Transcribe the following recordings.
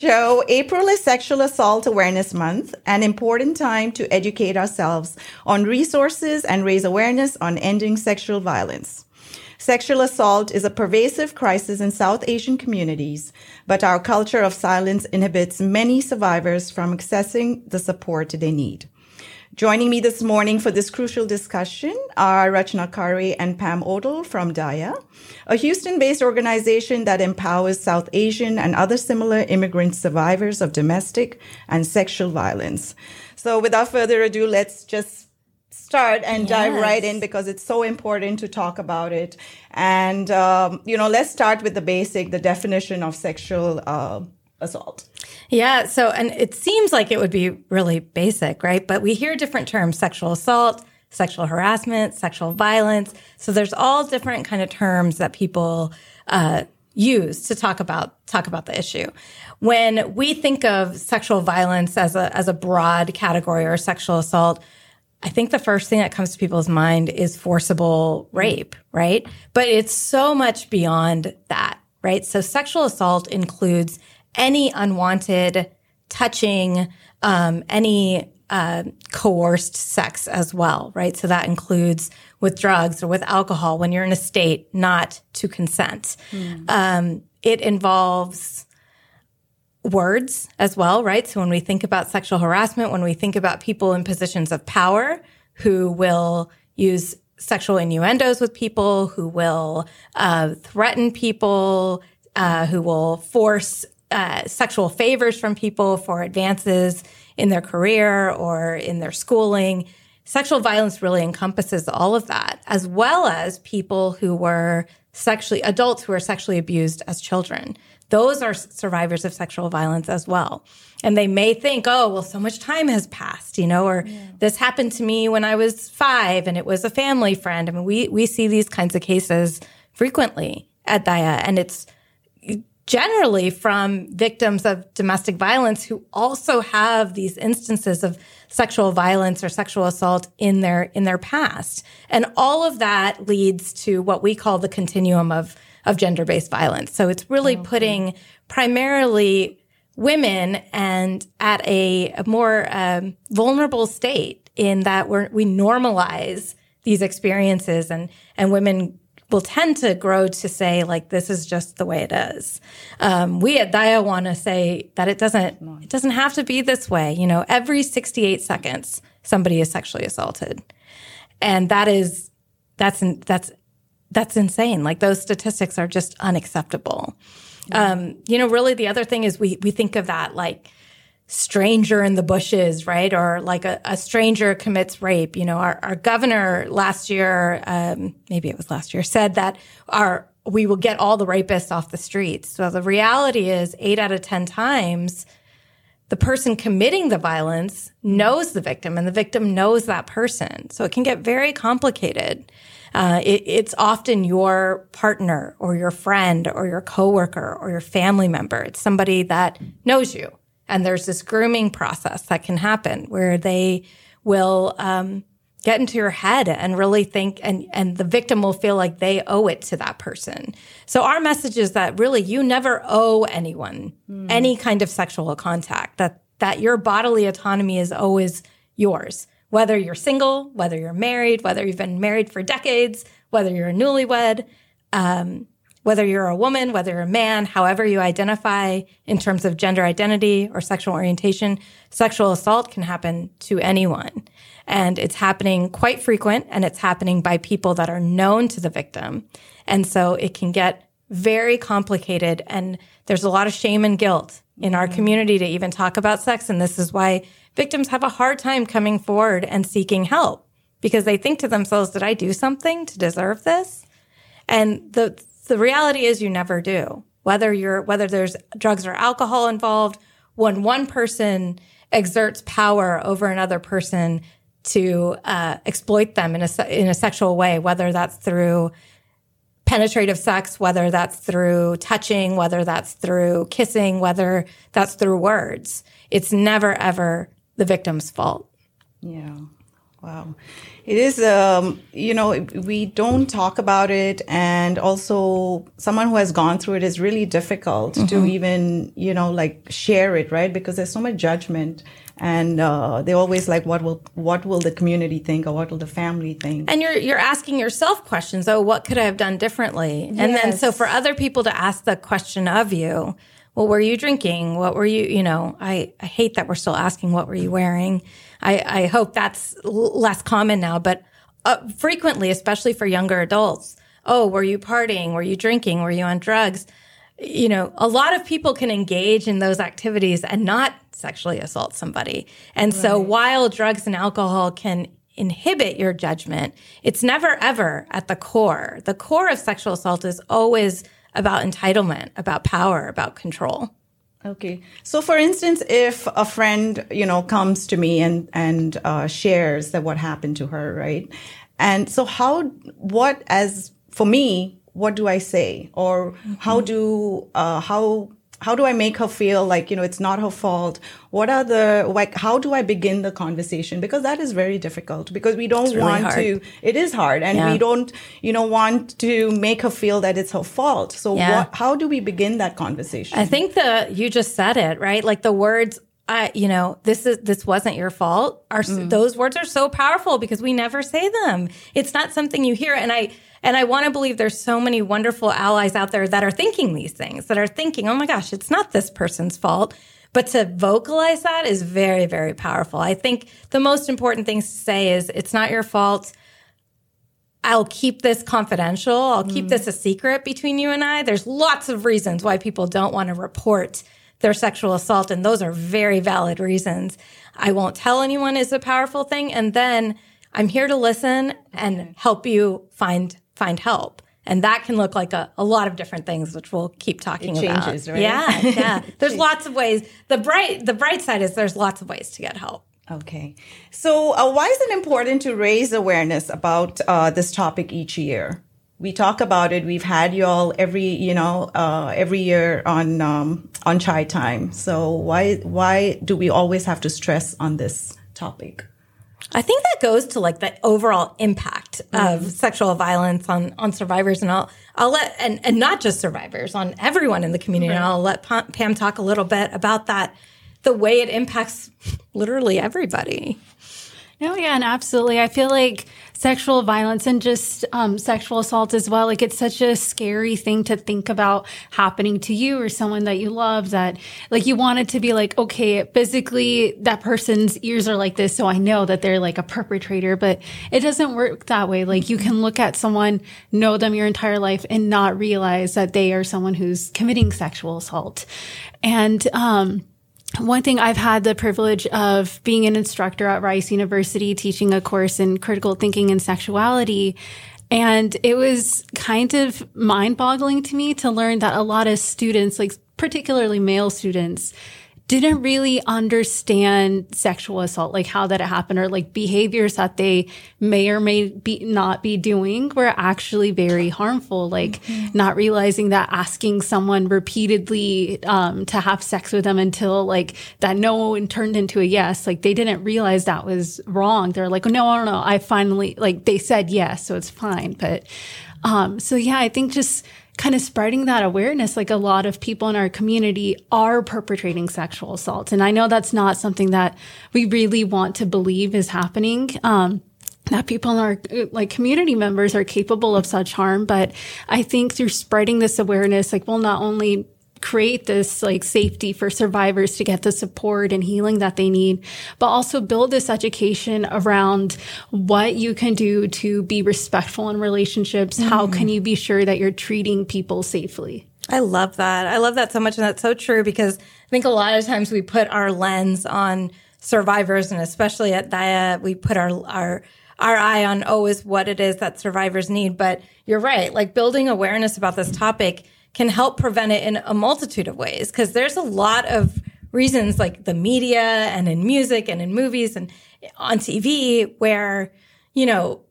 Joe, April is Sexual Assault Awareness Month, an important time to educate ourselves on resources and raise awareness on ending sexual violence. Sexual assault is a pervasive crisis in South Asian communities, but our culture of silence inhibits many survivors from accessing the support they need. Joining me this morning for this crucial discussion are Rachna Khare and Pam Otal from Daya, a Houston-based organization that empowers South Asian and other similar immigrant survivors of domestic and sexual violence. So without further ado, let's just start and yes. dive right in because it's so important to talk about it. And, um, you know, let's start with the basic, the definition of sexual uh, assault. Yeah. So, and it seems like it would be really basic, right? But we hear different terms sexual assault, sexual harassment, sexual violence. So there's all different kind of terms that people, uh, use to talk about talk about the issue. When we think of sexual violence as a as a broad category or sexual assault, I think the first thing that comes to people's mind is forcible rape, right? But it's so much beyond that, right? So sexual assault includes any unwanted touching, um, any uh, coerced sex as well, right? So that includes with drugs or with alcohol when you're in a state not to consent. Mm. Um, it involves words as well, right? So when we think about sexual harassment, when we think about people in positions of power who will use sexual innuendos with people, who will uh, threaten people, uh, who will force uh, sexual favors from people for advances in their career or in their schooling. Sexual violence really encompasses all of that, as well as people who were sexually, adults who were sexually abused as children those are survivors of sexual violence as well. And they may think, oh, well, so much time has passed, you know, or yeah. this happened to me when I was five and it was a family friend. I mean, we, we see these kinds of cases frequently at Daya, And it's generally from victims of domestic violence who also have these instances of sexual violence or sexual assault in their in their past and all of that leads to what we call the continuum of of gender based violence. So it's really okay. putting primarily women and at a, a more um, vulnerable state in that we we normalize these experiences and, and women will tend to grow to say like this is just the way it is. Um, we at Daya want to say that it doesn't it doesn't have to be this way. You know, every 68 seconds somebody is sexually assaulted, and that is that's that's that's insane. Like those statistics are just unacceptable. Um, you know, really the other thing is we we think of that like stranger in the bushes, right? Or like a, a stranger commits rape. You know, our, our governor last year, um, maybe it was last year, said that our we will get all the rapists off the streets. So the reality is eight out of 10 times the person committing the violence knows the victim and the victim knows that person. So it can get very complicated. Uh, it, it's often your partner or your friend or your coworker or your family member. It's somebody that knows you. And there's this grooming process that can happen where they will, um, get into your head and really think and and the victim will feel like they owe it to that person. So our message is that really you never owe anyone mm. any kind of sexual contact. That that your bodily autonomy is always yours whether you're single, whether you're married, whether you've been married for decades, whether you're a newlywed, um, whether you're a woman, whether you're a man, however you identify in terms of gender identity or sexual orientation, sexual assault can happen to anyone. And it's happening quite frequent and it's happening by people that are known to the victim. And so it can get very complicated and there's a lot of shame and guilt in our mm-hmm. community to even talk about sex. And this is why victims have a hard time coming forward and seeking help because they think to themselves, did I do something to deserve this? And the, the reality is you never do. Whether you're, whether there's drugs or alcohol involved, when one person exerts power over another person to uh, exploit them in a, in a sexual way, whether that's through penetrative sex, whether that's through touching, whether that's through kissing, whether that's through words. It's never ever the victim's fault. Yeah. Wow. It is, um, you know, we don't talk about it. And also, someone who has gone through it is really difficult mm-hmm. to even, you know, like share it, right? Because there's so much judgment. And uh, they always like, what will what will the community think, or what will the family think? And you're you're asking yourself questions. Oh, what could I have done differently? Yes. And then so for other people to ask the question of you, well, were you drinking? What were you? You know, I I hate that we're still asking what were you wearing I, I hope that's less common now, but uh, frequently, especially for younger adults, oh, were you partying? Were you drinking? Were you on drugs? You know, a lot of people can engage in those activities and not sexually assault somebody. And right. so while drugs and alcohol can inhibit your judgment, it's never ever at the core. The core of sexual assault is always about entitlement, about power, about control. Okay. So, for instance, if a friend, you know, comes to me and and uh, shares that what happened to her, right? And so, how, what, as for me, what do I say, or mm-hmm. how do, uh, how how do I make her feel like, you know, it's not her fault? What are the, like, how do I begin the conversation? Because that is very difficult because we don't really want hard. to, it is hard and yeah. we don't, you know, want to make her feel that it's her fault. So yeah. what, how do we begin that conversation? I think the, you just said it, right? Like the words, I, you know, this is this wasn't your fault. Are mm. those words are so powerful because we never say them. It's not something you hear. And I and I want to believe there's so many wonderful allies out there that are thinking these things, that are thinking, oh my gosh, it's not this person's fault. But to vocalize that is very, very powerful. I think the most important things to say is it's not your fault. I'll keep this confidential. I'll mm. keep this a secret between you and I. There's lots of reasons why people don't want to report their sexual assault, and those are very valid reasons. I won't tell anyone is a powerful thing. And then I'm here to listen and help you find find help. And that can look like a, a lot of different things, which we'll keep talking it changes, about. Right? Yeah, yeah. There's lots of ways. The bright the bright side is there's lots of ways to get help. Okay. So, uh, why is it important to raise awareness about uh, this topic each year? We talk about it. We've had y'all every, you know, uh, every year on um, on Chai Time. So, why why do we always have to stress on this topic? I think that goes to like the overall impact mm-hmm. of sexual violence on on survivors, and I'll I'll let and and not just survivors, on everyone in the community. Right. And I'll let Pam talk a little bit about that, the way it impacts literally everybody. No, yeah, and absolutely. I feel like sexual violence and just um, sexual assault as well, like it's such a scary thing to think about happening to you or someone that you love that, like, you want it to be like, okay, physically, that person's ears are like this, so I know that they're like a perpetrator, but it doesn't work that way. Like, you can look at someone, know them your entire life, and not realize that they are someone who's committing sexual assault. And, um, one thing I've had the privilege of being an instructor at Rice University, teaching a course in critical thinking and sexuality. And it was kind of mind boggling to me to learn that a lot of students, like particularly male students, didn't really understand sexual assault, like how that it happened or like behaviors that they may or may be not be doing were actually very harmful. Like mm-hmm. not realizing that asking someone repeatedly, um, to have sex with them until like that no turned into a yes, like they didn't realize that was wrong. They're like, no, no, no, I finally, like they said yes, so it's fine. But, um, so yeah, I think just, kind of spreading that awareness. Like a lot of people in our community are perpetrating sexual assault. And I know that's not something that we really want to believe is happening. Um, that people in our like community members are capable of such harm. But I think through spreading this awareness, like we'll not only create this like safety for survivors to get the support and healing that they need, but also build this education around what you can do to be respectful in relationships. Mm. How can you be sure that you're treating people safely? I love that. I love that so much. And that's so true because I think a lot of times we put our lens on survivors and especially at Daya, we put our, our, our eye on, oh, is what it is that survivors need. But you're right. Like building awareness about this topic can help prevent it in a multitude of ways because there's a lot of reasons like the media and in music and in movies and on TV where, you know,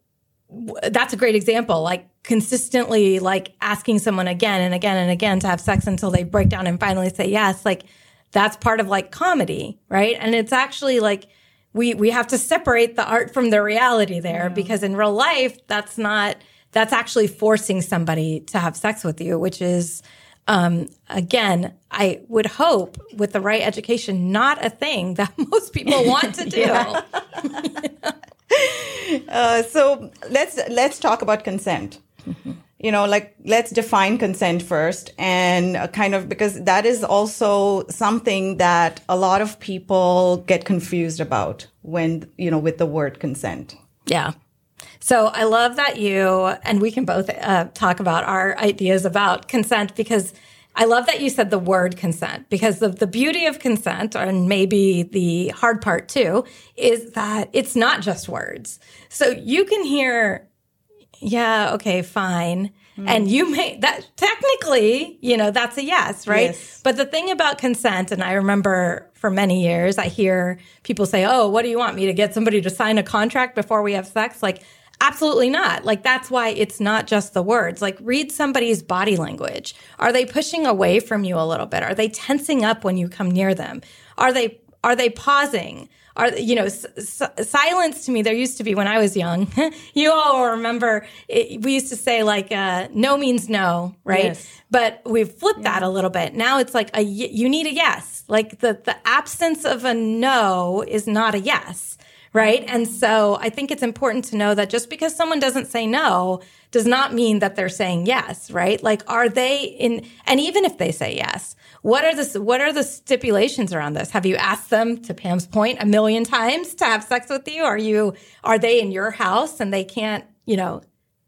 that's a great example. Like consistently like asking someone again and again and again to have sex until they break down and finally say yes. Like that's part of like comedy, right? And it's actually like we we have to separate the art from the reality there yeah. because in real life that's not that's actually forcing somebody to have sex with you, which is um, again, I would hope with the right education, not a thing that most people want to do. uh, so let's let's talk about consent. Mm-hmm. You know, like let's define consent first, and uh, kind of because that is also something that a lot of people get confused about when you know with the word consent. Yeah. So I love that you and we can both uh, talk about our ideas about consent because I love that you said the word consent because the, the beauty of consent, and maybe the hard part too, is that it's not just words. So you can hear, yeah, okay, fine. Mm. And you may, that technically, you know, that's a yes, right? Yes. But the thing about consent, and I remember for many years, I hear people say, oh, what do you want me to get somebody to sign a contract before we have sex? Like, Absolutely not. Like that's why it's not just the words. Like read somebody's body language. Are they pushing away from you a little bit? Are they tensing up when you come near them? Are they are they pausing? Are you know s- s- silence to me? There used to be when I was young. you all remember it, we used to say like uh, no means no, right? Yes. But we've flipped yeah. that a little bit. Now it's like a you need a yes. Like the the absence of a no is not a yes right? And so I think it's important to know that just because someone doesn't say no does not mean that they're saying yes, right? Like are they in and even if they say yes, what are the what are the stipulations around this? Have you asked them to Pam's point a million times to have sex with you? Are you are they in your house and they can't, you know,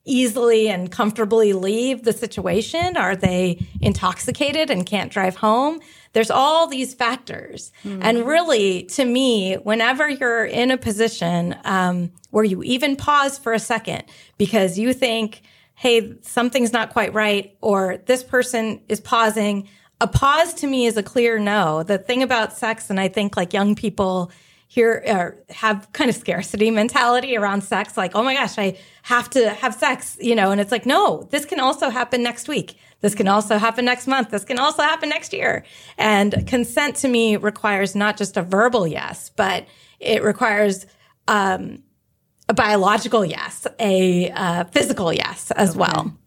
easily and comfortably leave the situation? Are they intoxicated and can't drive home? There's all these factors. Mm-hmm. And really, to me, whenever you're in a position um, where you even pause for a second because you think, hey, something's not quite right, or this person is pausing, a pause to me is a clear no. The thing about sex, and I think like young people, here have kind of scarcity mentality around sex like oh my gosh i have to have sex you know and it's like no this can also happen next week this can also happen next month. This can also happen next year. And consent to me requires not just a verbal yes but it requires um, a biological yes a uh, physical yes as okay. well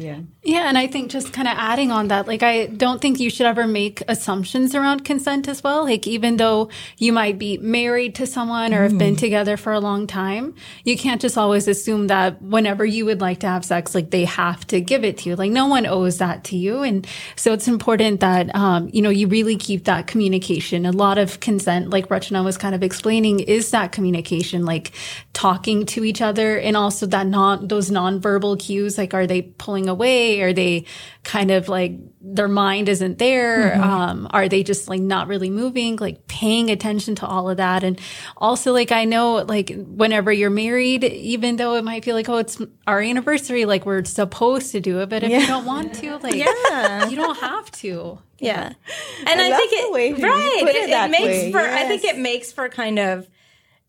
yeah. Yeah. And I think just kind of adding on that, like, I don't think you should ever make assumptions around consent as well. Like, even though you might be married to someone or have been mm. together for a long time, you can't just always assume that whenever you would like to have sex, like, they have to give it to you. Like, no one owes that to you. And so it's important that, um, you know, you really keep that communication. A lot of consent, like Rachna was kind of explaining, is that communication, like talking to each other and also that non, those nonverbal cues. Like, are they pulling away? Are they kind of like their mind isn't there? Mm-hmm. Um, are they just like not really moving? Like paying attention to all of that. And also like I know like whenever you're married, even though it might feel like, oh, it's our anniversary, like we're supposed to do it, but if yeah. you don't want to, like yeah. you don't have to. Yeah. And I, I think it right. It, it, it, makes way. for yes. I think it makes for kind of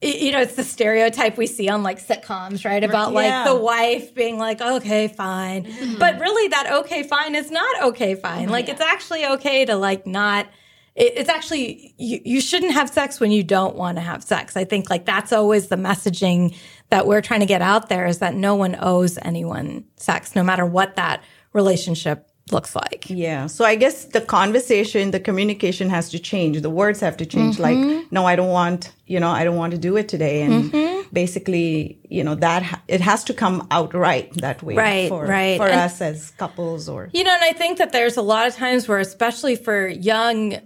you know, it's the stereotype we see on like sitcoms, right? About yeah. like the wife being like, okay, fine. Mm-hmm. But really, that okay, fine is not okay, fine. Mm-hmm. Like, it's actually okay to like not. it's actually, you, you shouldn't have sex when you don't want to have sex. I think like that's always the messaging that we're trying to get out there is that no one owes anyone sex, no matter what that relationship looks like. Yeah. So I guess the conversation, the communication has to change. The words have to change. Mm-hmm. Like, no, I don't want, you know, I don't want to do it today. And mm-hmm. basically, you know, that it has to come out right that way. Right. For, right. For and, us as couples or. You know, and I think that there's a lot of times where, especially for young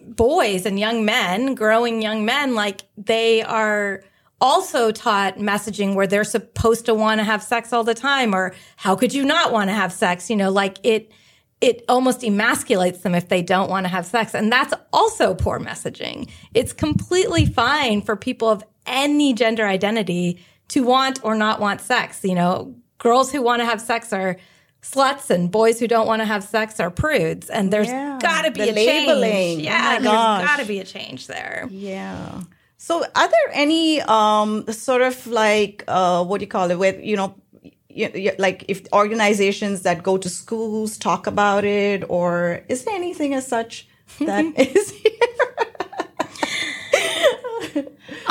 boys and young men, growing young men, like they are also taught messaging where they're supposed to want to have sex all the time or how could you not want to have sex? You know like it it almost emasculates them if they don't want to have sex. And that's also poor messaging. It's completely fine for people of any gender identity to want or not want sex. You know girls who want to have sex are sluts and boys who don't want to have sex are prudes. And there's yeah, got to be a labeling. change yeah oh there's got to be a change there. Yeah so, are there any um, sort of like uh, what do you call it? With you know, like if organizations that go to schools talk about it, or is there anything as such that is here?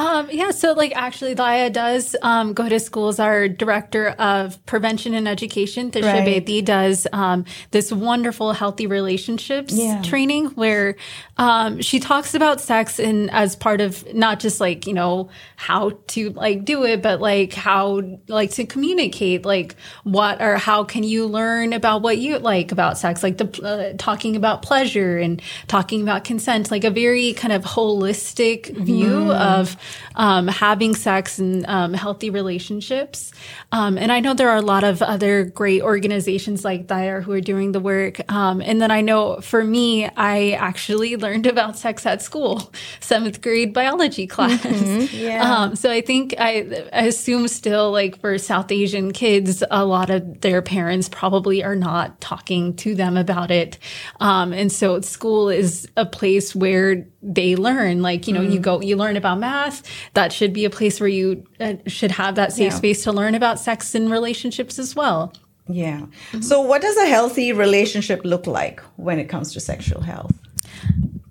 Um, yeah, so like actually, Daya does um, go to schools. Our director of prevention and education, Tisha Right. Bedi, does um, this wonderful healthy relationships Yeah. training where um, she talks about sex in as part of not just like you know how to like do it, but like how like to communicate, like what or how can you learn about what you like about sex, like the uh, talking about pleasure and talking about consent, like a very kind of holistic view of um, having sex and um, healthy relationships. Um, and I know there are a lot of other great organizations like that who are doing the work. Um, and then I know for me, I actually learned about sex at school, seventh grade biology class. Yeah. Um, so I think I, I assume still like for South Asian kids, a lot of their parents probably are not talking to them about it. Um, and so school is a place where they learn, like, you know, you go, you learn about math. That should be a place where you uh, should have that safe Yeah. space to learn about sex and relationships as well. Yeah. So, what does a healthy relationship look like when it comes to sexual health?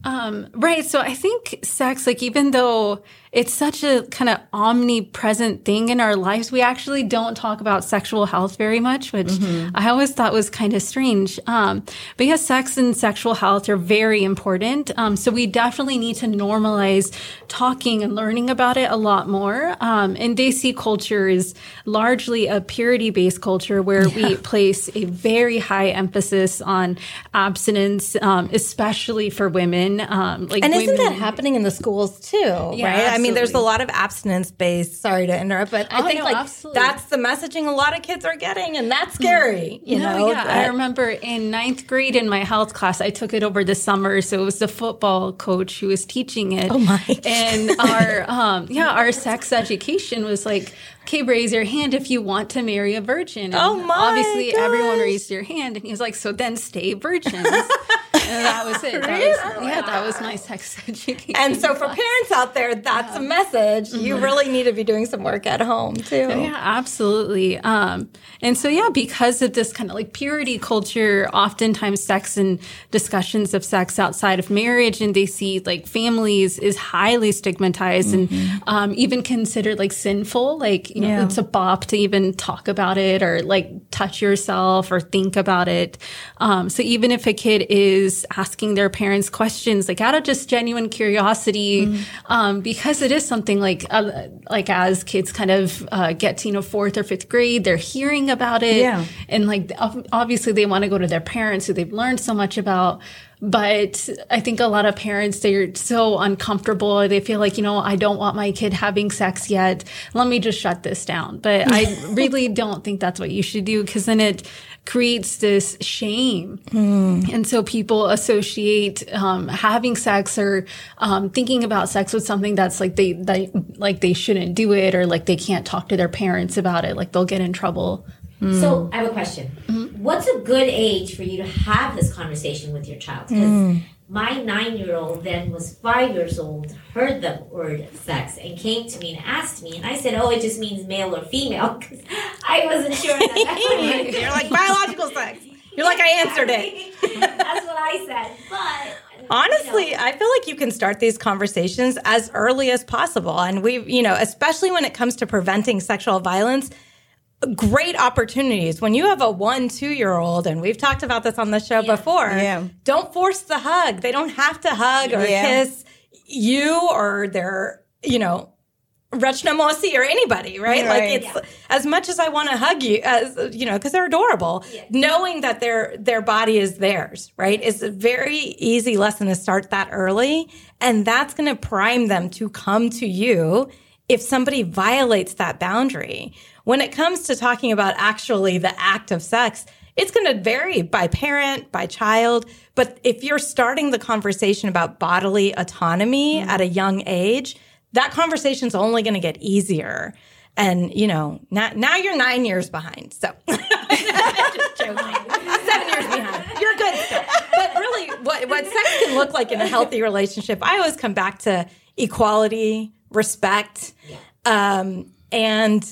Um, right. So I think sex, like, even though it's such a kind of omnipresent thing in our lives, we actually don't talk about sexual health very much, which I always thought was kind of strange. Um, but yes, sex and sexual health are very important. Um, so we definitely need to normalize talking and learning about it a lot more. Um, and Desi culture is largely a purity based culture where we place a very high emphasis on abstinence, um, especially for women. Um, like And isn't that happening in the schools too? Yeah, right? I mean, there's a lot of abstinence based. Sorry to interrupt, but I Oh, think no, like absolutely. that's the messaging a lot of kids are getting, and that's scary. You No, know, yeah. I remember in ninth grade in my health class, I took it over the summer. So it was the football coach who was teaching it. Oh, my. And our, um, yeah, our sex education was like, okay, raise your hand if you want to marry a virgin. And Oh, my Obviously, everyone raised your hand. And he was like, so then stay virgins. that was it. That was, yeah, that was my sex education. and so for class. parents out there, that's a message. You really need to be doing some work at home too. Yeah, absolutely. Um, and so, yeah, because of this kind of like purity culture, oftentimes sex and discussions of sex outside of marriage, and they see like families is highly stigmatized and um, even considered like sinful. Like, you know, Yeah. it's a bop to even talk about it or like touch yourself or think about it. Um, so even if a kid is asking their parents questions, like out of just genuine curiosity, um, because it is something like, uh, like as kids kind of uh, get to, you know, fourth or fifth grade, they're hearing about it. Yeah. And like, obviously they want to go to their parents who they've learned so much about. But I think a lot of parents, they're so uncomfortable. They feel like, you know, I don't want my kid having sex yet. Let me just shut this down. But I really don't think that's what you should do because then it creates this shame. And so people associate um, having sex or um, thinking about sex with something that's like they, they, like they shouldn't do it or like they can't talk to their parents about it. Like they'll get in trouble. So I have a question. What's a good age for you to have this conversation with your child? Because my nine-year-old then was five years old, heard the word sex, and came to me and asked me, and I said, "Oh, it just means male or female," because I wasn't sure. That that You're like biological sex. You're like I answered it. That's what I said. But Honestly, you know, I feel like you can start these conversations as early as possible. And we, you know, especially when it comes to preventing sexual violence, great opportunities. When you have a one, two year old, and we've talked about this on the show before, Yeah. don't force the hug. They don't have to hug or Yeah. kiss you or their, you know, Rachna Mosi or anybody, right? Right. Like it's as much as I want to hug you, as you know, because they're adorable. Knowing that their their body is theirs, right, is a very easy lesson to start that early, and that's going to prime them to come to you if somebody violates that boundary. When it comes to talking about actually the act of sex, it's going to vary by parent, by child. But if you're starting the conversation about bodily autonomy at a young age, that conversation's only going to get easier. And, you know, now, now you're nine years behind. So, just joking. Seven years behind. You're good still. But really, what, what sex can look like in a healthy relationship, I always come back to equality, respect, um, and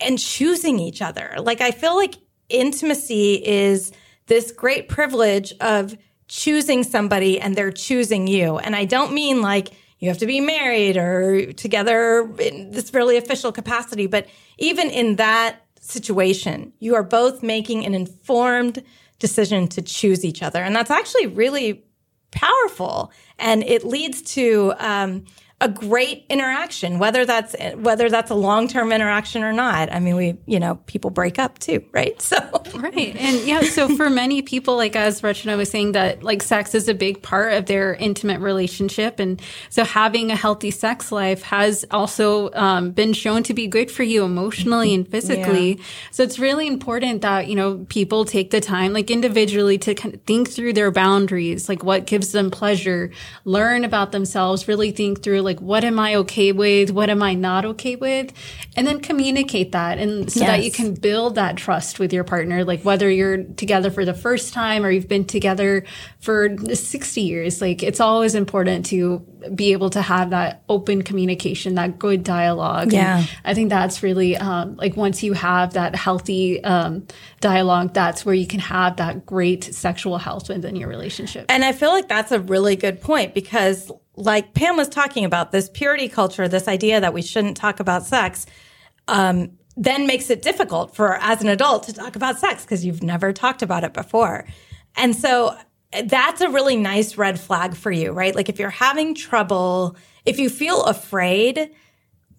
and choosing each other. Like I feel like intimacy is this great privilege of choosing somebody and they're choosing you. And I don't mean like you have to be married or together in this really official capacity. But even in that situation, you are both making an informed decision to choose each other. And that's actually really powerful. And it leads to, um, a great interaction, whether that's whether that's a long term interaction or not. I mean, we you know people break up too, right? So right, and yeah, so for many people, like as Rachna was saying, that like sex is a big part of their intimate relationship, and so having a healthy sex life has also um, been shown to be good for you emotionally and physically. Yeah. So it's really important that you know people take the time, like individually, to kind of think through their boundaries, like what gives them pleasure, learn about themselves, really think through like what am I okay with, what am I not okay with, and then communicate that, and so yes. that you can build that trust with your partner. Like whether you're together for the first time or you've been together for 60 years, like it's always important to be able to have that open communication, that good dialogue. Yeah, and I think that's really um, like once you have that healthy um, dialogue, that's where you can have that great sexual health within your relationship. And I feel like that's a really good point because like Pam was talking about, this purity culture, this idea that we shouldn't talk about sex, um, then makes it difficult for as an adult to talk about sex because you've never talked about it before. And so that's a really nice red flag for you, right? Like if you're having trouble, if you feel afraid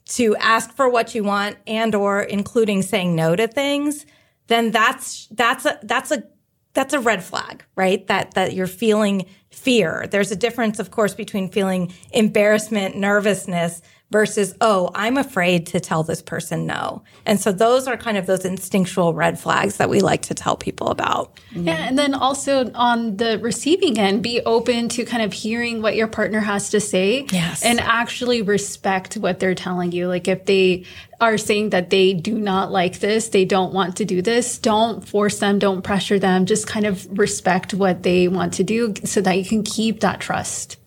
to ask for what you want and or including saying no to things, then that's that's a that's a that's a red flag, right? That that you're feeling fear. There's a difference, of course, between feeling embarrassment, nervousness versus, oh, I'm afraid to tell this person no. And so those are kind of those instinctual red flags that we like to tell people about. Yeah. And then also on the receiving end, be open to kind of hearing what your partner has to say. Yes. And actually respect what they're telling you. Like if they are saying that they do not like this, they don't want to do this, don't force them, don't pressure them, just kind of respect what they want to do so that you can keep that trust.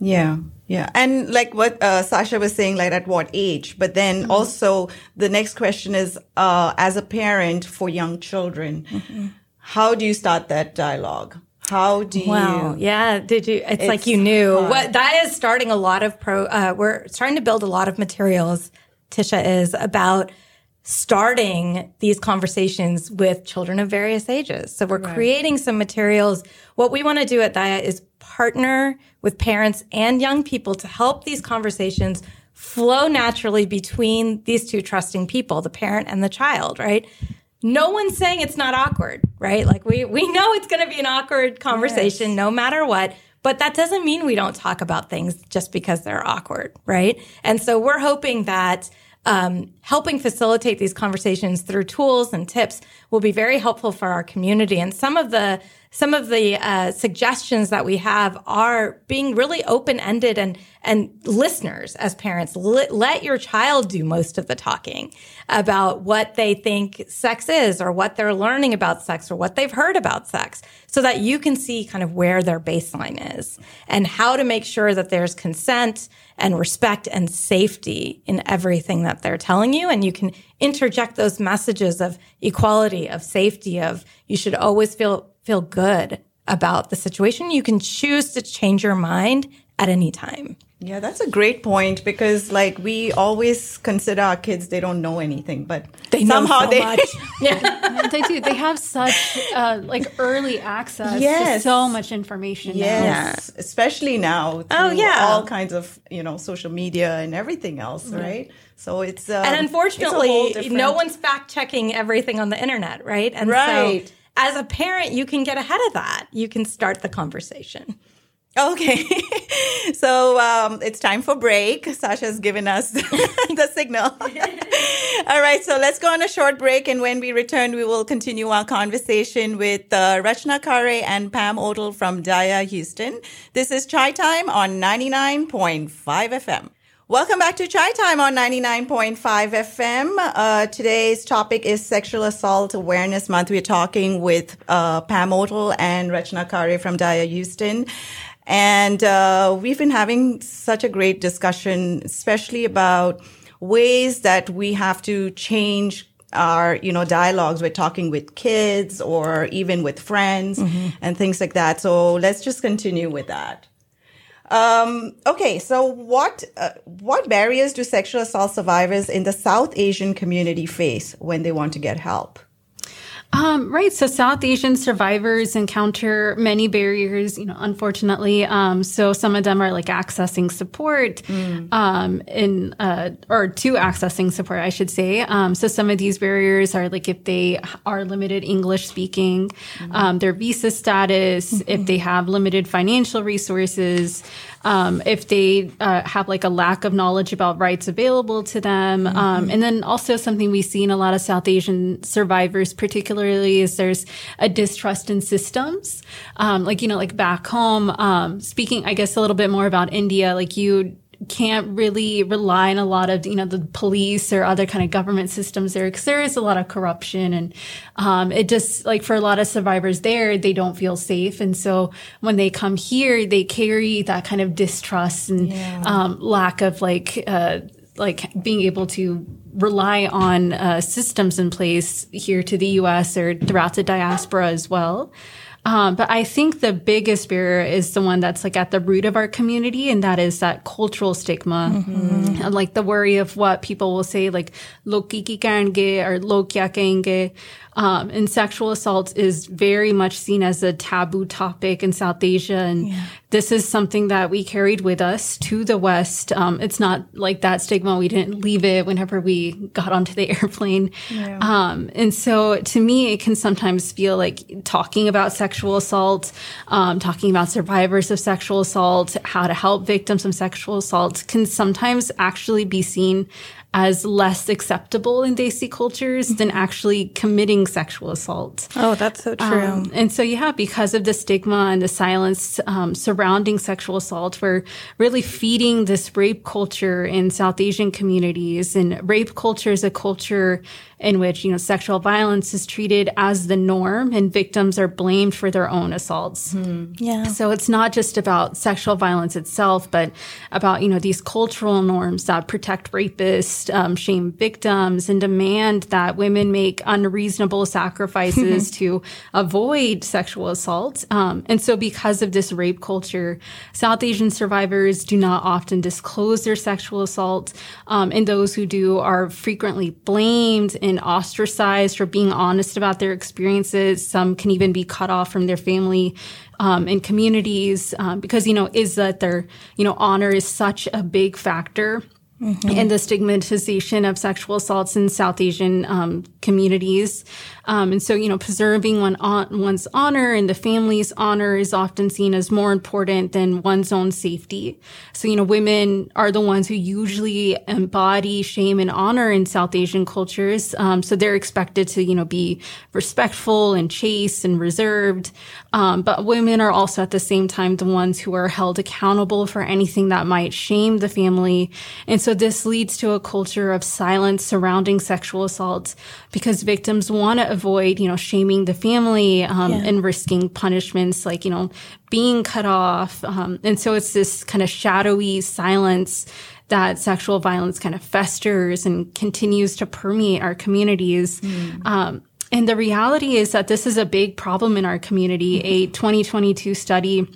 Yeah. Yeah. And like what uh, Sasha was saying, like at what age? But then mm-hmm. also the next question is, uh, as a parent for young children, mm-hmm. how do you start that dialogue? How do you? Wow. Yeah. Did you? It's, it's like you knew. Hard. What that is starting a lot of pro. Uh, we're starting to build a lot of materials. Tisha is about starting these conversations with children of various ages. So we're right. creating some materials. What we want to do at Daya is partner with parents and young people to help these conversations flow naturally between these two trusting people, the parent and the child, right? No one's saying it's not awkward, right? Like we we know it's going to be an awkward conversation yes. no matter what, but that doesn't mean we don't talk about things just because they're awkward, right? And so we're hoping that um, helping facilitate these conversations through tools and tips will be very helpful for our community. And some of the some of the uh, suggestions that we have are being really open ended and and listeners as parents let, let your child do most of the talking about what they think sex is or what they're learning about sex or what they've heard about sex so that you can see kind of where their baseline is and how to make sure that there's consent and respect and safety in everything that they're telling you and you can interject those messages of equality of safety of you should always feel feel good about the situation, you can choose to change your mind at any time. Yeah, that's a great point because like we always consider our kids they don't know anything, but they somehow so they yeah. they do. They have such uh, like early access yes. to so much information. Yes, now. especially now. oh yeah, all kinds of you know social media and everything else, yeah. right? So it's uh, and unfortunately, no one's fact checking everything on the internet, right? And right. So, as a parent, you can get ahead of that. You can start the conversation. Okay. so um, it's time for break. Sasha's given us the signal. All right. So let's go on a short break. And when we return, we will continue our conversation with uh, Rachna Khare and Pam Otal from Daya Houston. This is Chai Time on 99.5 FM. Welcome back to Chai Time on 99.5 FM. Uh, today's topic is Sexual Assault Awareness Month. We're talking with uh, Pam Otal and Rachna Khare from Daya Houston. And uh, we've been having such a great discussion, especially about ways that we have to change our you know dialogues we're talking with kids or even with friends mm-hmm. and things like that so let's just continue with that Um, okay, so what uh, what barriers do sexual assault survivors in the South Asian community face when they want to get help? Um, right. So South Asian survivors encounter many barriers, you know, unfortunately. Um, so some of them are like accessing support, mm. um, in, uh, or to accessing support, I should say. Um, so some of these barriers are like if they are limited English speaking, mm. their visa status, mm-hmm. if they have limited financial resources, um, if they uh, have like a lack of knowledge about rights available to them. Mm-hmm. Um, and then also something we see in a lot of South Asian survivors, particularly, is there's a distrust in systems. Um, like, you know, like back home, um, speaking, I guess, a little bit more about India, like you can't really rely on a lot of you know the police or other kind of government systems there because there is a lot of corruption and um, it just like for a lot of survivors there they don't feel safe and so when they come here they carry that kind of distrust and yeah. um, lack of like uh, like being able to rely on uh, systems in place here to the U.S. or throughout the diaspora as well. Um, but I think the biggest barrier is the one that's like at the root of our community, and that is that cultural stigma, mm-hmm. and like the worry of what people will say, like "loki ki or "lo kya um, and sexual assault is very much seen as a taboo topic in South Asia. And yeah. this is something that we carried with us to the West. Um, it's not like that stigma. We didn't leave it whenever we got onto the airplane. Yeah. Um, and so to me, it can sometimes feel like talking about sexual assault, um, talking about survivors of sexual assault, how to help victims of sexual assault can sometimes actually be seen as less acceptable in Desi cultures than actually committing sexual assault. Oh, that's so true. Um, and so, yeah, because of the stigma and the silence um, surrounding sexual assault, we're really feeding this rape culture in South Asian communities. And rape culture is a culture in which, you know, sexual violence is treated as the norm and victims are blamed for their own assaults. Mm. Yeah. So it's not just about sexual violence itself, but about, you know, these cultural norms that protect rapists, um, shame victims, and demand that women make unreasonable sacrifices to avoid sexual assault. Um, and so because of this rape culture, South Asian survivors do not often disclose their sexual assault. Um, and those who do are frequently blamed and ostracized for being honest about their experiences. Some can even be cut off from their family um, and communities um, because, you know, is that their, you know, honor is such a big factor Mm-hmm. and the stigmatization of sexual assaults in South Asian um, communities. Um, and so, you know, preserving one, one's honor and the family's honor is often seen as more important than one's own safety. So, you know, women are the ones who usually embody shame and honor in South Asian cultures. Um, so they're expected to, you know, be respectful and chaste and reserved. Um, but women are also at the same time the ones who are held accountable for anything that might shame the family. And so this leads to a culture of silence surrounding sexual assaults because victims want to avoid, you know, shaming the family um, yeah. and risking punishments like, you know, being cut off. Um, and so it's this kind of shadowy silence that sexual violence kind of festers and continues to permeate our communities. Mm. Um, and the reality is that this is a big problem in our community. Mm-hmm. A 2022 study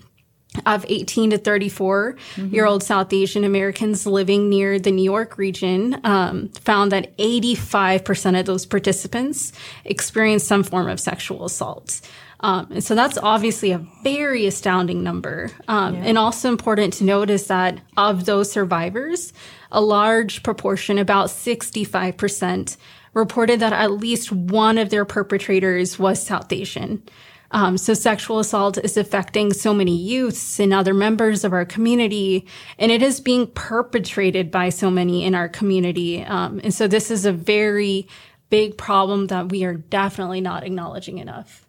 of 18 to 34 mm-hmm. year old South Asian Americans living near the New York region um, found that 85% of those participants experienced some form of sexual assault. Um, and so that's obviously a very astounding number. Um, yeah. And also important to note is that of those survivors, a large proportion, about 65%, reported that at least one of their perpetrators was South Asian. Um, so sexual assault is affecting so many youths and other members of our community, and it is being perpetrated by so many in our community. Um, and so this is a very big problem that we are definitely not acknowledging enough.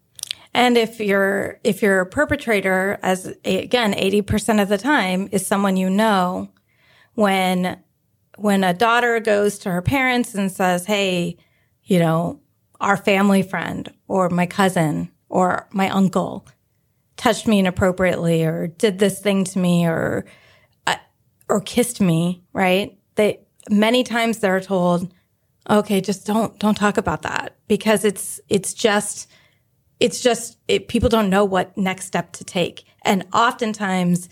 And if you're if you're a perpetrator, as again, eighty percent of the time is someone you know, when when a daughter goes to her parents and says, "Hey, you know, our family friend or my cousin or my uncle touched me inappropriately or did this thing to me or uh, or kissed me, right? They many times they're told, "Okay, just don't don't talk about that because it's it's just it's just it, people don't know what next step to take." And oftentimes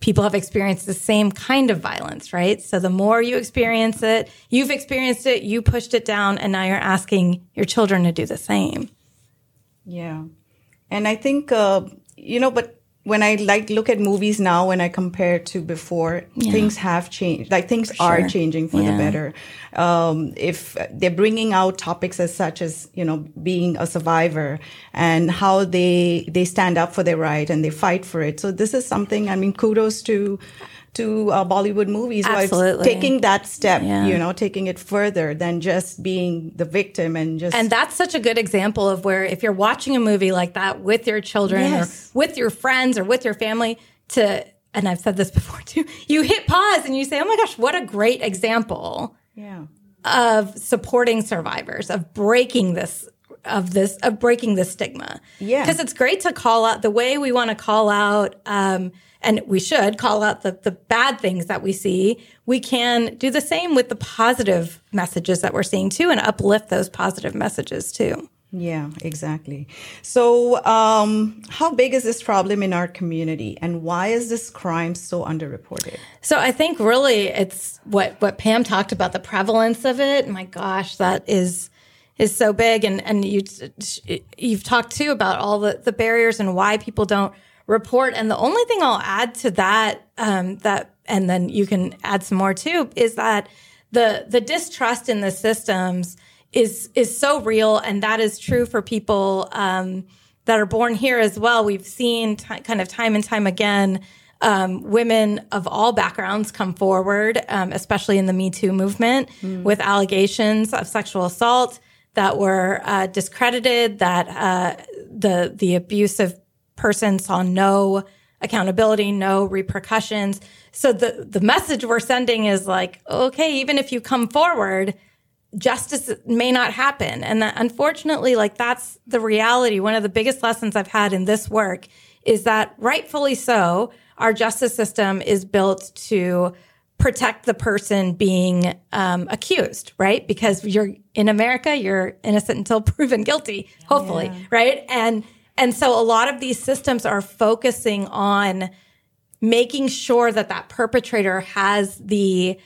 people have experienced the same kind of violence, right? So the more you experience it, you've experienced it, you pushed it down, and now you're asking your children to do the same. Yeah. And I think, uh, you know, but when I like look at movies now, when I compare to before, Yeah. things have changed. Like things are changing for Yeah. the better. Um, if they're bringing out topics as such as you know being a survivor and how they they stand up for their right and they fight for it. So this is something. I mean, kudos to to uh, Bollywood movies. Absolutely. taking that step. Yeah. You know, taking it further than just being the victim and just And that's such a good example of where if you're watching a movie like that with your children Yes. or with your friends or with your family to and I've said this before too, you hit pause and you say, "Oh my gosh, what a great example yeah. of supporting survivors, of breaking this of this of breaking this stigma." Yeah. Because it's great to call out the way we want to call out um and we should call out the, the bad things that we see. We can do the same with the positive messages that we're seeing too and uplift those positive messages too. Yeah, exactly. So, um, how big is this problem in our community, and why is this crime so underreported? So I think really it's what what Pam talked about the prevalence of it. My gosh, that is is so big, and and you you've talked too about all the the barriers and why people don't report. And the only thing I'll add to that um, that and then you can add some more too is that the the distrust in the systems is is so real, and that is true for people. Um, that are born here as well. We've seen t- kind of time and time again um, women of all backgrounds come forward, um, especially in the Me Too movement, with allegations of sexual assault that were uh, discredited, that uh, the the abusive person saw no accountability, no repercussions. So the the message we're sending is like, okay, even if you come forward, justice may not happen. And that unfortunately, like that's the reality. One of the biggest lessons I've had in this work is that rightfully so, our justice system is built to protect the person being um, accused, right? Because you're in America, you're innocent until proven guilty, hopefully, right? And and so a lot of these systems are focusing on making sure that that perpetrator has the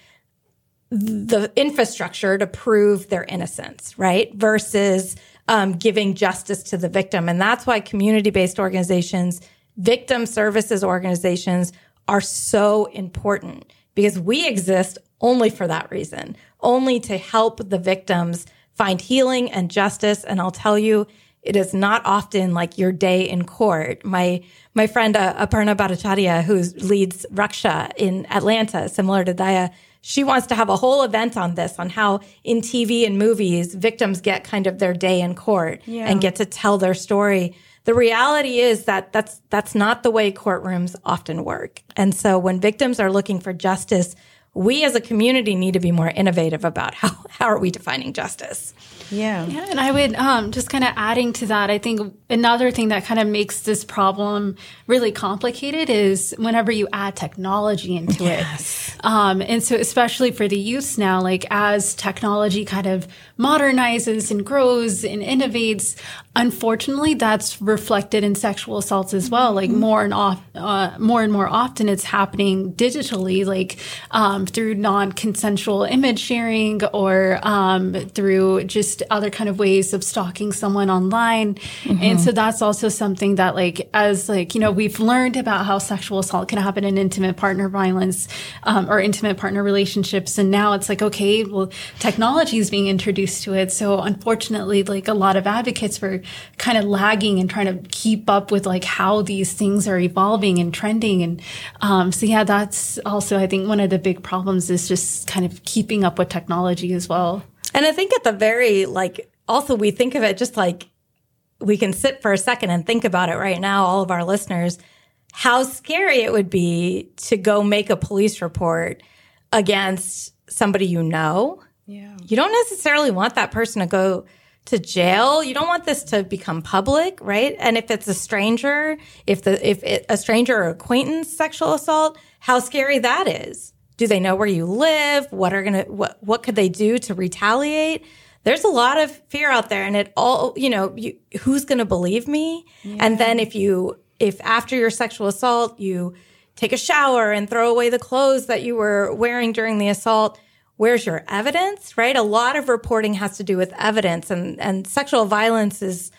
the infrastructure to prove their innocence, right? Versus um, giving justice to the victim. And that's why community based organizations, victim services organizations are so important because we exist only for that reason, only to help the victims find healing and justice. And I'll tell you, it is not often like your day in court. My my friend uh, Aparna Bhattacharya, who leads Raksha in Atlanta, similar to Daya, she wants to have a whole event on this, on how in TV and movies victims get kind of their day in court Yeah. and get to tell their story. The reality is that that's that's not the way courtrooms often work. And so when victims are looking for justice, we as a community need to be more innovative about how how are we defining justice. Yeah. Yeah, and I would um, just kind of adding to that. I think another thing that kind of makes this problem really complicated is whenever you add technology into it. Um, and so, especially for the youths now, like as technology kind of modernizes and grows and innovates, unfortunately, that's reflected in sexual assaults as well. Like more and off, uh, more and more often, it's happening digitally, like um, through non-consensual image sharing or um, through just other kind of ways of stalking someone online. And so that's also something that, like, as like you know, we've learned about how sexual assault can happen in intimate partner violence um, or intimate partner relationships, and now it's like, okay, well, technology is being introduced to it. So unfortunately, like a lot of advocates were kind of lagging and trying to keep up with like how these things are evolving and trending. And um, so yeah, that's also I think one of the big problems is just kind of keeping up with technology as well. And I think at the very like also we think of it just like we can sit for a second and think about it right now, all of our listeners, how scary it would be to go make a police report against somebody you know. Yeah. You don't necessarily want that person to go to jail. You don't want this to become public, right? And if it's a stranger, if the if it, a stranger or acquaintance sexual assault, how scary that is. Do they know where you live? What are gonna what what could they do to retaliate? There's a lot of fear out there, and it all you know. You, who's gonna believe me? And then if you if after your sexual assault you take a shower and throw away the clothes that you were wearing during the assault. Where's your evidence, right? A lot of reporting has to do with evidence and, and sexual violence is,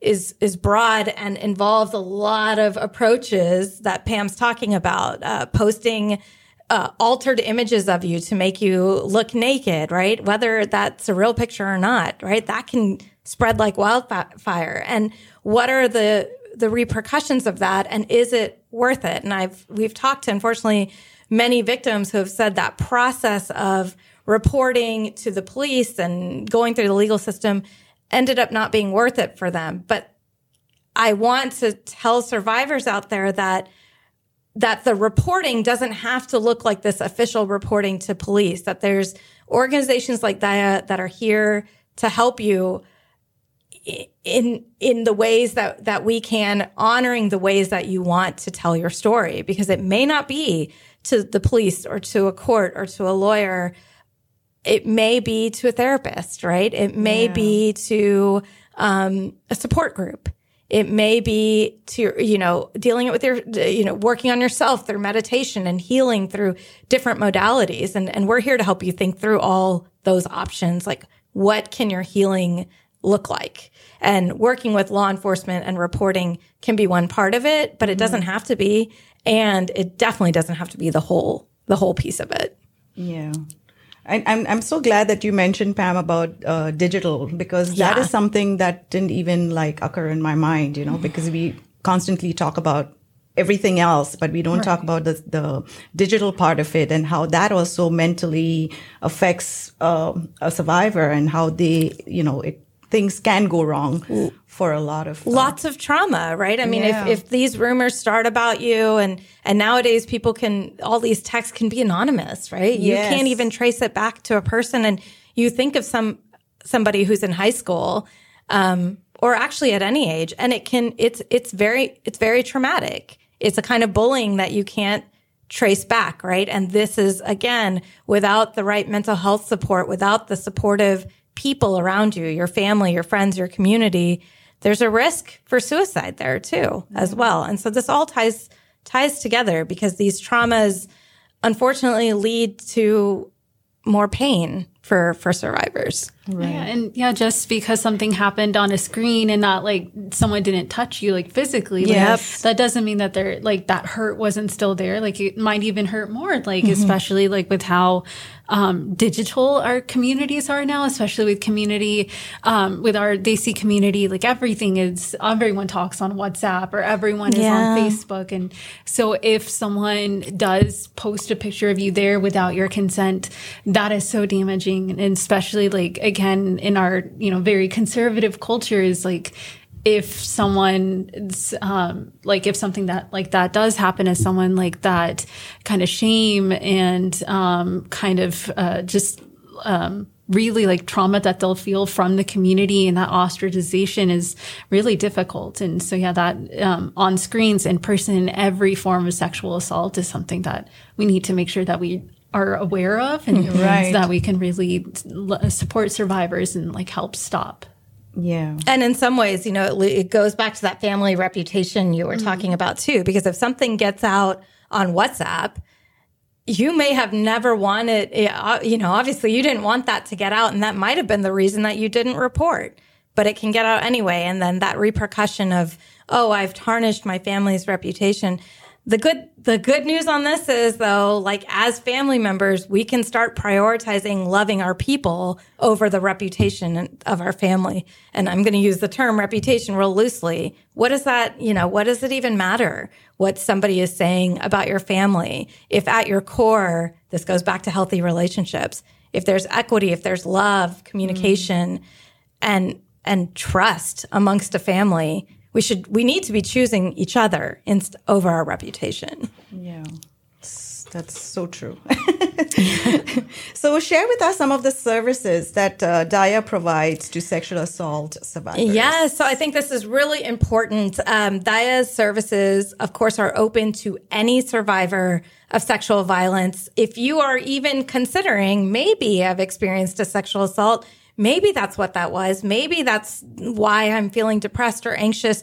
is, is broad and involves a lot of approaches that Pam's talking about, uh, posting, uh, altered images of you to make you look naked, right? Whether that's a real picture or not, right? That can spread like wildfire. And what are the the repercussions of that and is it worth it? And I've we've talked to unfortunately many victims who have said that process of reporting to the police and going through the legal system ended up not being worth it for them. But I want to tell survivors out there that that the reporting doesn't have to look like this official reporting to police, that there's organizations like that that are here to help you in in the ways that that we can honoring the ways that you want to tell your story because it may not be to the police or to a court or to a lawyer. It may be to a therapist right? It may yeah. be to um, a support group. It may be to you know dealing it with your you know working on yourself through meditation and healing through different modalities. And and we're here to help you think through all those options. Like what can your healing look like and working with law enforcement and reporting can be one part of it, but it doesn't mm-hmm. have to be. And it definitely doesn't have to be the whole, the whole piece of it. Yeah. I, I'm I'm so glad that you mentioned Pam about uh, digital because yeah. that is something that didn't even like occur in my mind, you know, mm-hmm. because we constantly talk about everything else, but we don't right. talk about the, the digital part of it and how that also mentally affects uh, a survivor and how they, you know, it things can go wrong for a lot of uh, lots of trauma right? I mean yeah. if, if these rumors start about you and and nowadays people can all these texts can be anonymous right? Yes. you can't even trace it back to a person. And you think of some somebody who's in high school um, or actually at any age and it can it's it's very it's very traumatic. It's a kind of bullying that you can't trace back right? And this is again without the right mental health support without the supportive people around you, your family, your friends, your community, there's a risk for suicide there too, as well. And so this all ties ties together because these traumas unfortunately lead to more pain for for survivors. Right. Yeah, and yeah, just because something happened on a screen and not like someone didn't touch you like physically, yep. like, that doesn't mean that they're like that hurt wasn't still there. Like it might even hurt more. Like mm-hmm. especially like with how um, digital our communities are now, especially with community, um, with our Desi community, like everything is, everyone talks on WhatsApp or everyone is yeah. on Facebook. And so if someone does post a picture of you there without your consent, that is so damaging. And especially like, again, in our, you know, very conservative cultures, like, if someone um, like if something that like that does happen as someone like that kind of shame and um, kind of uh, just um, really like trauma that they'll feel from the community and that ostracization is really difficult and so yeah that um, on screens in person every form of sexual assault is something that we need to make sure that we are aware of and right. so that we can really support survivors and like help stop yeah. And in some ways, you know, it, it goes back to that family reputation you were mm-hmm. talking about too, because if something gets out on WhatsApp, you may have never wanted, uh, you know, obviously you didn't want that to get out. And that might have been the reason that you didn't report, but it can get out anyway. And then that repercussion of, oh, I've tarnished my family's reputation the good the good news on this is though like as family members we can start prioritizing loving our people over the reputation of our family. And i'm going to use the term reputation real loosely. What does that you know what does it even matter what somebody is saying about your family? If at your core this goes back to healthy relationships if there's equity if there's love communication mm. and and trust amongst a family we should we need to be choosing each other inst- over our reputation. Yeah. That's so true. so, share with us some of the services that uh, Daya provides to sexual assault survivors. Yeah, so I think this is really important. Um, Daya's services, of course, are open to any survivor of sexual violence. If you are even considering maybe have experienced a sexual assault, Maybe that's what that was. Maybe that's why I'm feeling depressed or anxious.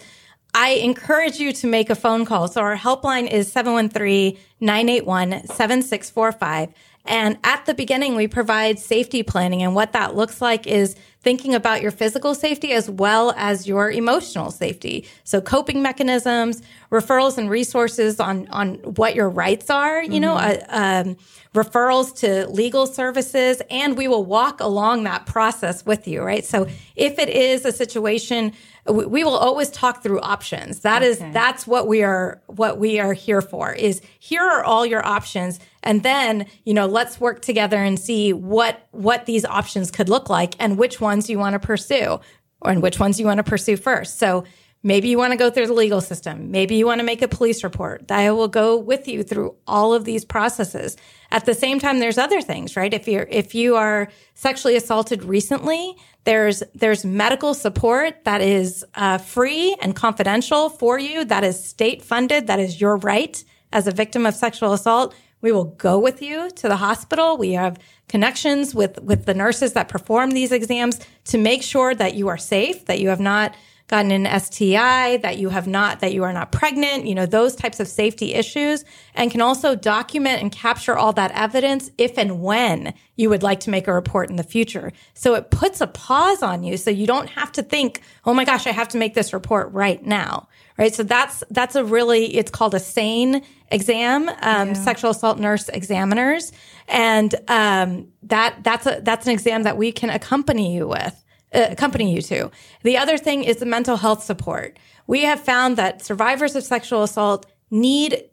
I encourage you to make a phone call. So our helpline is 713-981-7645. And at the beginning, we provide safety planning. And what that looks like is thinking about your physical safety as well as your emotional safety. So coping mechanisms, referrals and resources on, on what your rights are, you mm-hmm. know, uh, um, referrals to legal services. And we will walk along that process with you, right? So if it is a situation we will always talk through options. That okay. is that's what we are what we are here for is here are all your options and then, you know, let's work together and see what what these options could look like and which ones you want to pursue or and which ones you want to pursue first. So Maybe you want to go through the legal system. Maybe you want to make a police report. I will go with you through all of these processes. At the same time, there's other things, right? If you're, if you are sexually assaulted recently, there's, there's medical support that is uh, free and confidential for you. That is state funded. That is your right as a victim of sexual assault. We will go with you to the hospital. We have connections with, with the nurses that perform these exams to make sure that you are safe, that you have not gotten an STI, that you have not, that you are not pregnant, you know, those types of safety issues, and can also document and capture all that evidence if and when you would like to make a report in the future. So it puts a pause on you so you don't have to think, oh my gosh, I have to make this report right now. Right. So that's, that's a really, it's called a SANE exam, um, yeah. sexual assault nurse examiners. And, um, that, that's a, that's an exam that we can accompany you with uh, accompany you to. The other thing is the mental health support. We have found that survivors of sexual assault need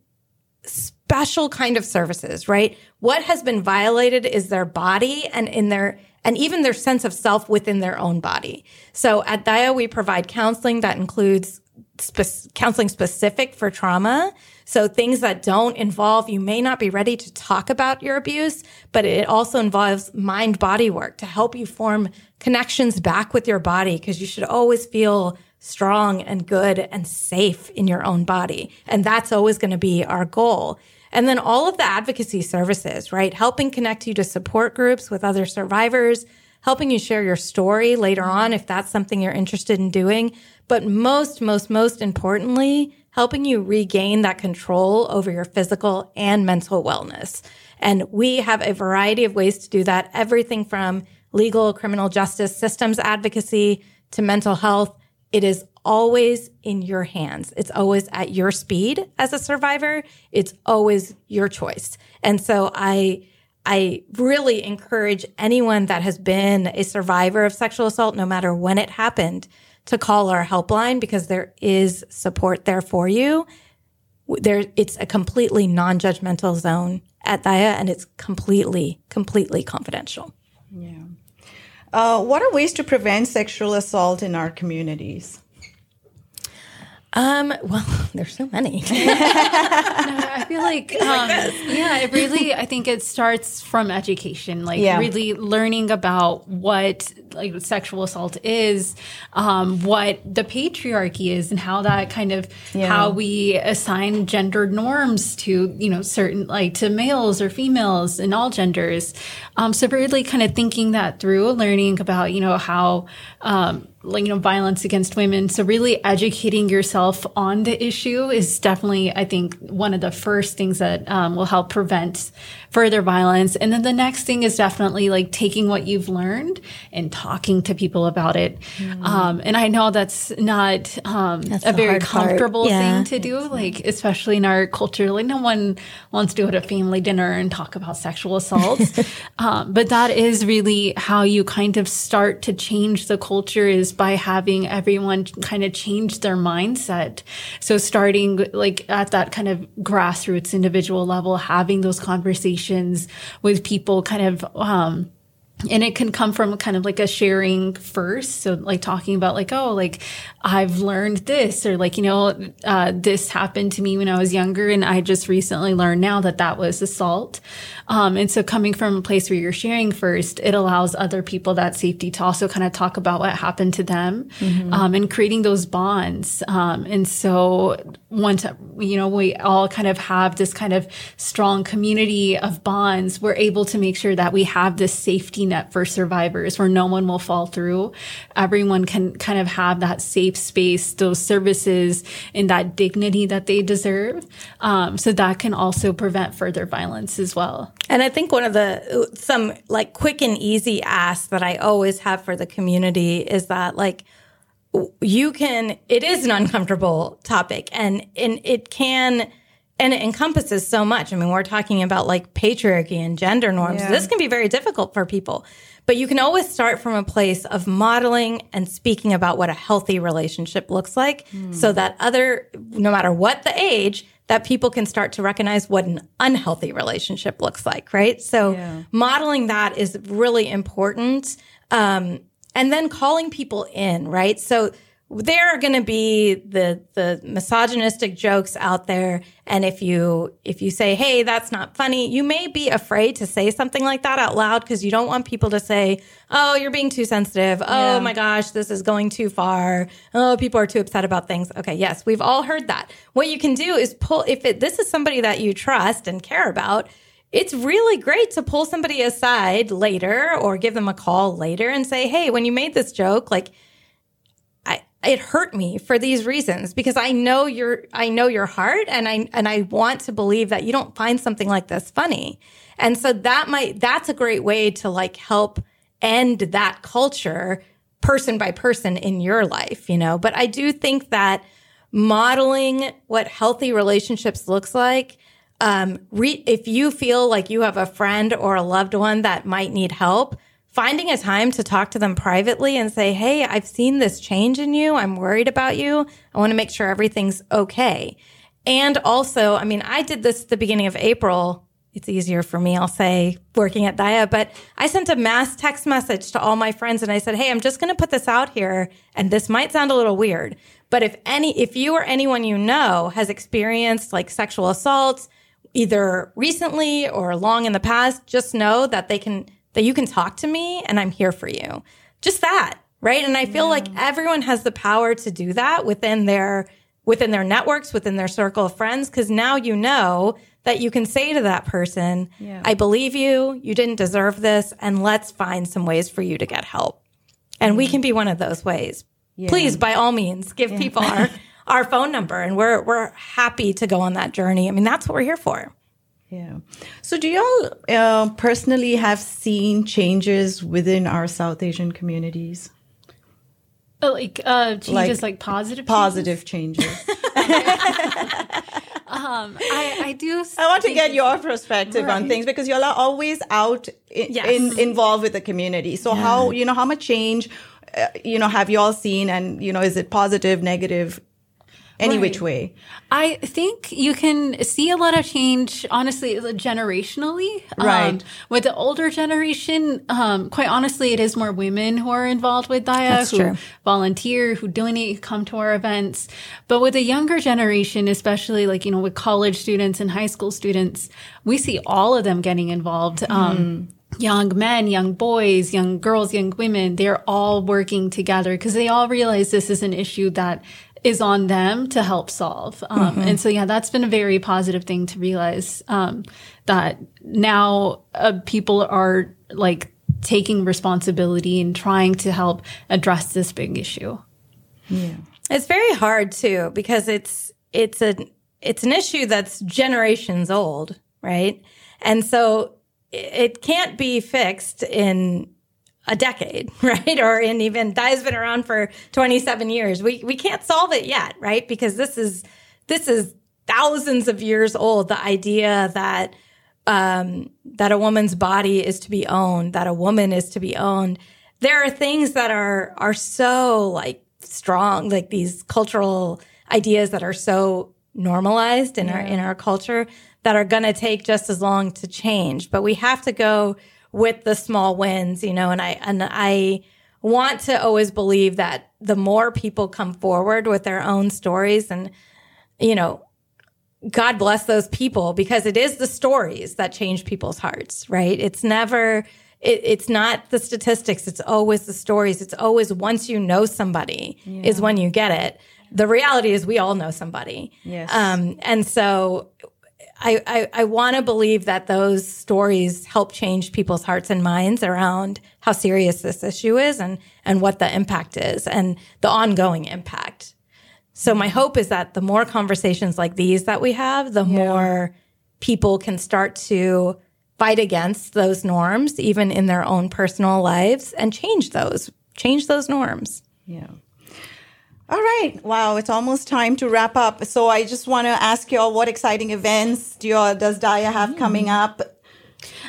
special kind of services, right? What has been violated is their body and in their and even their sense of self within their own body. So at Daya, we provide counseling that includes spe- counseling specific for trauma. So things that don't involve, you may not be ready to talk about your abuse, but it also involves mind body work to help you form connections back with your body because you should always feel strong and good and safe in your own body. And that's always going to be our goal. And then all of the advocacy services, right? Helping connect you to support groups with other survivors, helping you share your story later on if that's something you're interested in doing. But most, most, most importantly, helping you regain that control over your physical and mental wellness. And we have a variety of ways to do that. Everything from legal, criminal justice, systems advocacy to mental health. It is always in your hands. It's always at your speed as a survivor. It's always your choice. And so I, I really encourage anyone that has been a survivor of sexual assault, no matter when it happened, to call our helpline because there is support there for you. There, it's a completely non-judgmental zone at Daya and it's completely, completely confidential. Yeah. Uh, what are ways to prevent sexual assault in our communities? Um, well, there's so many. I feel like, um, yeah, it really, I think it starts from education, like yeah. really learning about what like sexual assault is, um, what the patriarchy is and how that kind of, yeah. how we assign gendered norms to, you know, certain, like to males or females and all genders. Um, so really kind of thinking that through, learning about, you know, how, um, you know, violence against women. So really educating yourself on the issue is definitely, I think, one of the first things that um, will help prevent further violence. And then the next thing is definitely like taking what you've learned and talking to people about it. Mm. Um, and I know that's not um, that's a very comfortable yeah. thing to do, like especially in our culture. Like no one wants to go to a family dinner and talk about sexual assault. um, but that is really how you kind of start to change the culture is by having everyone kind of change their mindset. So starting like at that kind of grassroots individual level, having those conversations conversations with people kind of um, and it can come from kind of like a sharing first. So like talking about like oh like i've learned this or like you know uh, this happened to me when i was younger and i just recently learned now that that was assault. Um, and so coming from a place where you're sharing first it allows other people that safety to also kind of talk about what happened to them mm-hmm. um, and creating those bonds. Um, and so once you know we all kind of have this kind of strong community of bonds we're able to make sure that we have this safety net for survivors where no one will fall through. Everyone can kind of have that safe space, those services and that dignity that they deserve. Um, so that can also prevent further violence as well. And I think one of the, some like quick and easy asks that I always have for the community is that like, you can, it is an uncomfortable topic and, and it can, and it encompasses so much. I mean, we're talking about like patriarchy and gender norms. Yeah. This can be very difficult for people, but you can always start from a place of modeling and speaking about what a healthy relationship looks like so that other, no matter what the age, that people can start to recognize what an unhealthy relationship looks like, right? So Yeah. modeling that is really important. Um, and then calling people in, right? So there are going to be the the misogynistic jokes out there. And if you if you say hey that's not funny you may be afraid to say something like that out loud because you don't want people to say oh you're being too sensitive. Oh Yeah. my gosh this is going too far. Oh people are too upset about things. Okay yes we've all heard that. What you can do is pull if it this is somebody that you trust and care about it's really great to pull somebody aside later or give them a call later and say, Hey, when you made this joke, like, it hurt me for these reasons because I know your, I know your heart and I, and I want to believe that you don't find something like this funny. And so that might, that's a great way to like help end that culture person by person in your life, you know? But I do think that modeling what healthy relationships looks like um, re- if you feel like you have a friend or a loved one that might need help, finding a time to talk to them privately and say, Hey, I've seen this change in you. I'm worried about you. I want to make sure everything's okay. And also, I mean, I did this at the beginning of April. It's easier for me, I'll say, working at Daya, but I sent a mass text message to all my friends and I said, Hey, I'm just going to put this out here. And this might sound a little weird, but if any, if you or anyone you know has experienced like sexual assaults, either recently or long in the past, just know that they can, that you can talk to me and I'm here for you. Just that. Right. And I feel like everyone has the power to do that within their, within their networks, within their circle of friends. Cause now you know that you can say to that person, Yeah. I believe you. You didn't deserve this. And let's find some ways for you to get help. And we mm. can be one of those ways. Please, by all means, give people our, our phone number and we're, we're happy to go on that journey. I mean, that's what we're here for. Yeah. So, do y'all uh, personally have seen changes within our South Asian communities? Uh, Like uh, changes, Like like, positive, changes? Positive changes. Um, I, I do. I want to get your perspective on things because y'all are always out in, Yes. in, involved with the community. So, how you know how much change uh, you know have y'all seen, and you know is it positive, negative, any Right. which way? I think you can see a lot of change, honestly, generationally. Right. Um, with the older generation, um, quite honestly, it is more women who are involved with Daya, who true. volunteer, who donate, who come to our events. But with the younger generation, especially like, you know, with college students and high school students, we see all of them getting involved. Um, young men, young boys, young girls, young women, they're all working together because they all realize this is an issue that is on them to help solve. Um, And so, yeah, that's been a very positive thing to realize um, that now uh, people are like taking responsibility and trying to help address this big issue. Yeah. It's very hard too because it's it's a it's an issue that's generations old, right? And so it can't be fixed in a decade, right? Or in even that has been around for 27 years. We we can't solve it yet, right? Because this is this is thousands of years old. The idea that um, that a woman's body is to be owned, that a woman is to be owned. There are things that are are so like strong, like these cultural ideas that are so normalized in our in our culture that are going to take just as long to change. But we have to go with the small wins, you know. And I and I want to always believe that the more people come forward with their own stories and you know God bless those people because it is the stories that change people's hearts, right? It's never, it, it's not the statistics. It's always the stories. It's always once you know somebody is when you get it. The reality is we all know somebody. Yes. Um, and so I, I, I want to believe that those stories help change people's hearts and minds around how serious this issue is and, and what the impact is and the ongoing impact. So my hope is that the more conversations like these that we have, the more people can start to fight against those norms, even in their own personal lives and change those, change those norms. Yeah. All right. Wow, it's almost time to wrap up. So I just want to ask you all what exciting events do you all, does Daya have coming mm. up?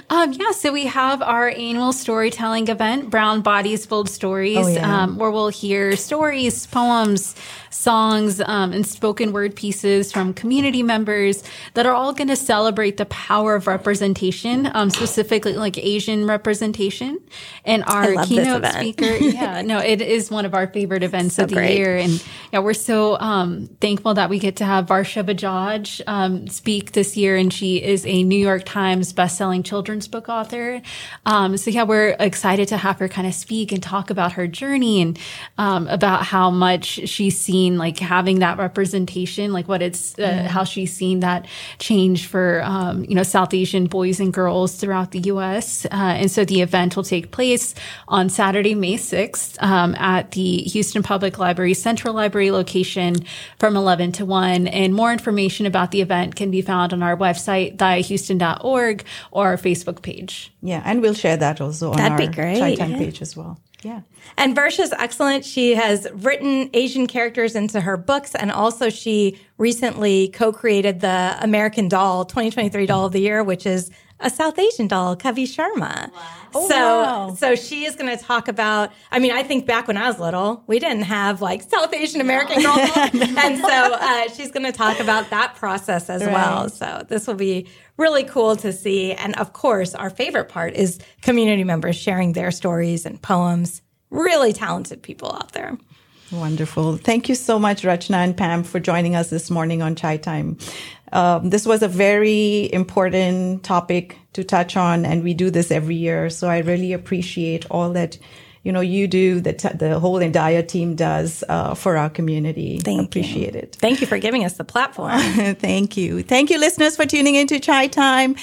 Um, yeah, so we have our annual storytelling event, Brown Bodies Bold Stories, Oh, yeah. um, where we'll hear stories, poems, songs, um, and spoken word pieces from community members that are all going to celebrate the power of representation, um, specifically like Asian representation. And our keynote speaker, yeah, no, it is one of our favorite events So of the great. year. And yeah, we're so um, thankful that we get to have Varsha Bajaj um, speak this year. And she is a New York Times bestselling children's book author. Um, so yeah, we're excited to have her kind of speak and talk about her journey and um, about how much she's seen like having that representation, like what it's, uh, how she's seen that change for, um, you know, South Asian boys and girls throughout the U.S. Uh, and so the event will take place on Saturday, May 6th um, at the Houston Public Library Central Library location from 11 to 1. And more information about the event can be found on our website, dayahouston.org, or our Facebook page. Yeah, and we'll share that also on That'd our be great, Chai Time yeah. page as well. Yeah. And Varsha's excellent. She has written Asian characters into her books, and also she recently co-created the American Doll 2023 Doll of the Year, which is a South Asian doll, Kavi Sharma. so, wow. so she is going to talk about. I mean, I think back when I was little, we didn't have like South Asian American dolls, and so uh, she's going to talk about that process as well. So this will be really cool to see. And of course, our favorite part is community members sharing their stories and poems. Really talented people out there. Wonderful. Thank you so much, Rachna and Pam, for joining us this morning on Chai Time. Um, this was a very important topic to touch on, and we do this every year. So I really appreciate all that you know you do, that t- the whole entire team does uh, for our community. Thank appreciate you. it. Thank you for giving us the platform. Thank you. Thank you, listeners, for tuning into Chai Time.